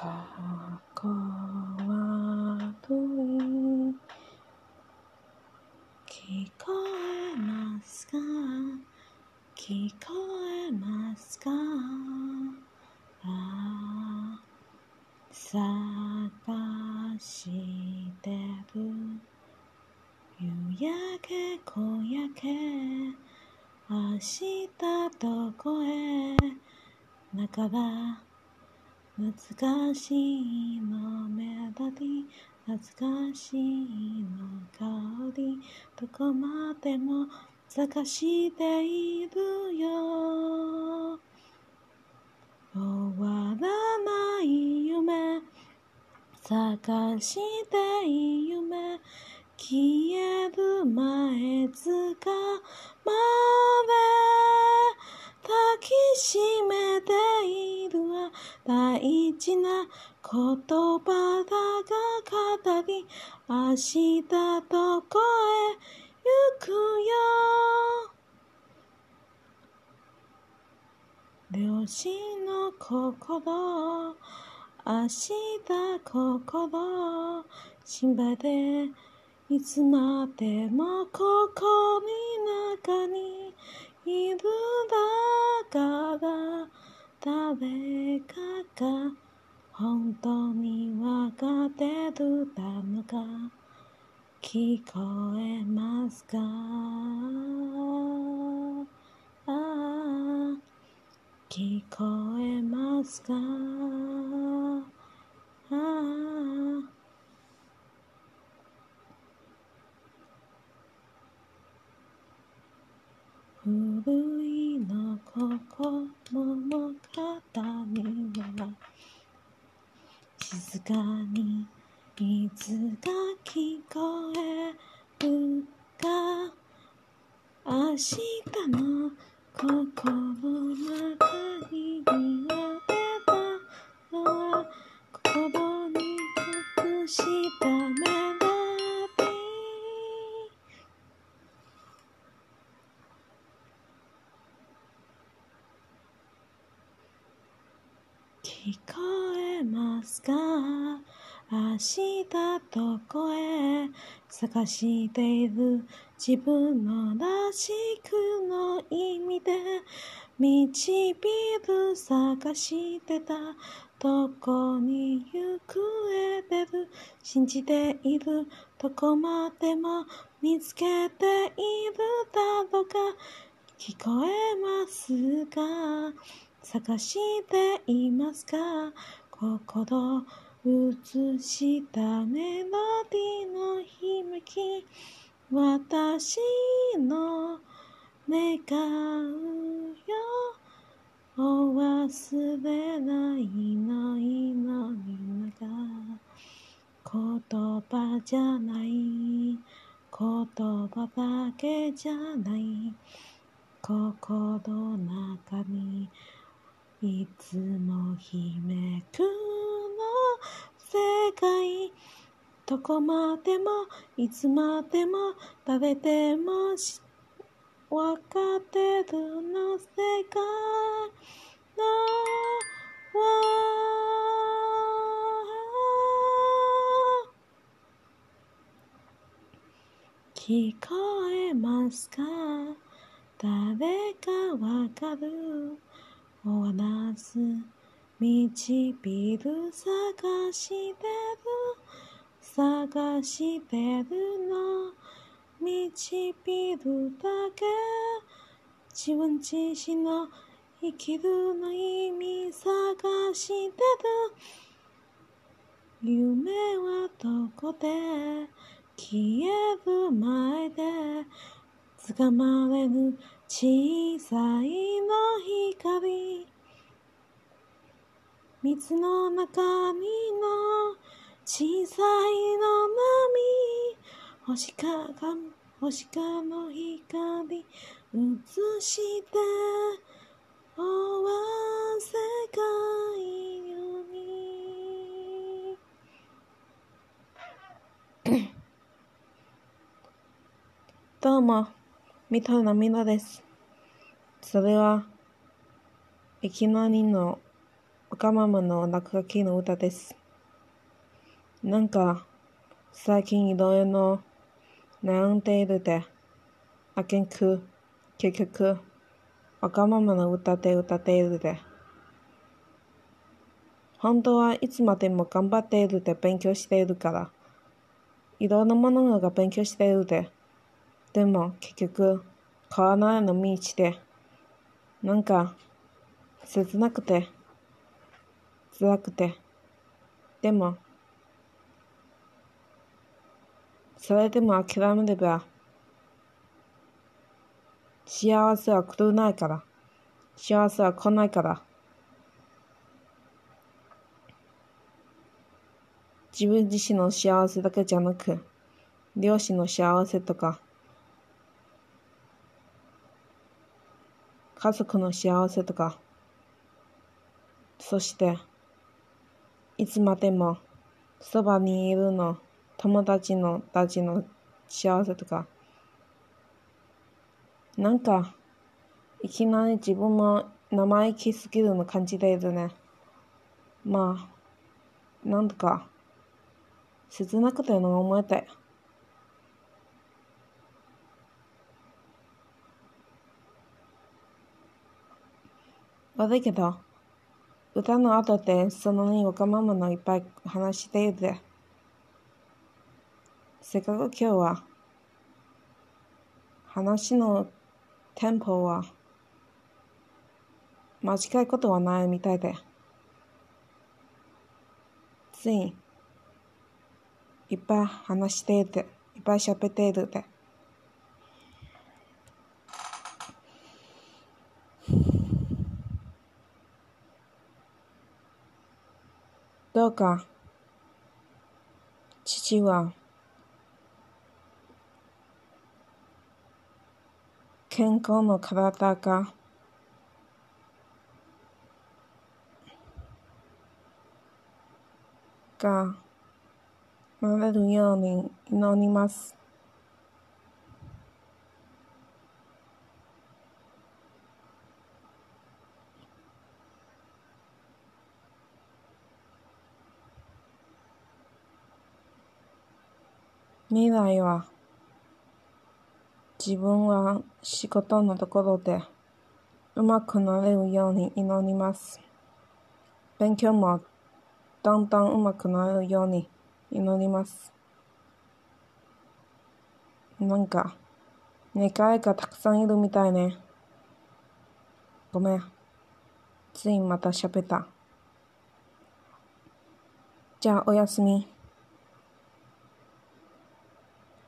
かこは遠い聞こえますか？聞こえますか？あ探してる夕焼け小焼け明日どこへ半ば懐かしいのメロディ懐かしいの香り。どこまでも探しているよ。終わらない夢探して夢。消える前つかまで抱きしめて大事な言葉だが語り明日どこへ行くよ。両親の心明日心心配でいつまでも心の中にいるだから。誰かが本当にわかってる？だのか？聞こえますか？ああ。聞こえますかああ古いの心の肩には静かにいつか聞こえるか。明日の心の中に見えたのますか？明日どこへ探している？自分のらしくの意味で？導る探してた？どこに行方出る？信じている？どこまでも見つけているだろうか？聞こえますか探していますか？心映したメロディの響き私の願うよお忘れないの祈りなが言葉じゃない言葉だけじゃない心の中にいつもひめくの世界どこまでもいつまでも誰でもしわかってるの世界のわ聞こえますか誰かわかる終わらず導る探してる探してるの導るだけ。自分自身の生きるの意味探してる夢はどこで？消える前で。掴まれる小さいの光。水の中にの小さいの波。星かが星かの光。映して終わ世界に どうも、三田のみのです。それは、いきなりのわがままの落書きの歌です。なんか、最近いろいろ悩んでいるで、あけんく、結局、わがままの歌で歌っているで。本当はいつまでも頑張っているで勉強しているから。いろんなものが勉強しているで。でも結局、変わらないの道で。なんか、切なくて、辛くて。でも、それでも諦めれば、幸せは来るないから。幸せは来ないから。自分自身の幸せだけじゃなく、両親の幸せとか、家族の幸せとか、そして、いつまでもそばにいるの友達のたちの幸せとか、なんか、いきなり自分も生意気すぎるの感じているね。まあ、なんとか、切なくての思えて。悪いけど、歌の後でそのにわがままのいっぱい話しているで。せっかく今日は話のテンポは間違いことはないみたいで。ついいっぱい話しているいっぱい喋っているで。どうか、父は、健康の体が、が、なれるように祈ります。未来は自分は仕事のところでうまくなれるように祈ります。勉強もだんだんうまくなれるように祈ります。なんか、願いがたくさんいるみたいね。ごめん。ついまた喋った。じゃあおやすみ。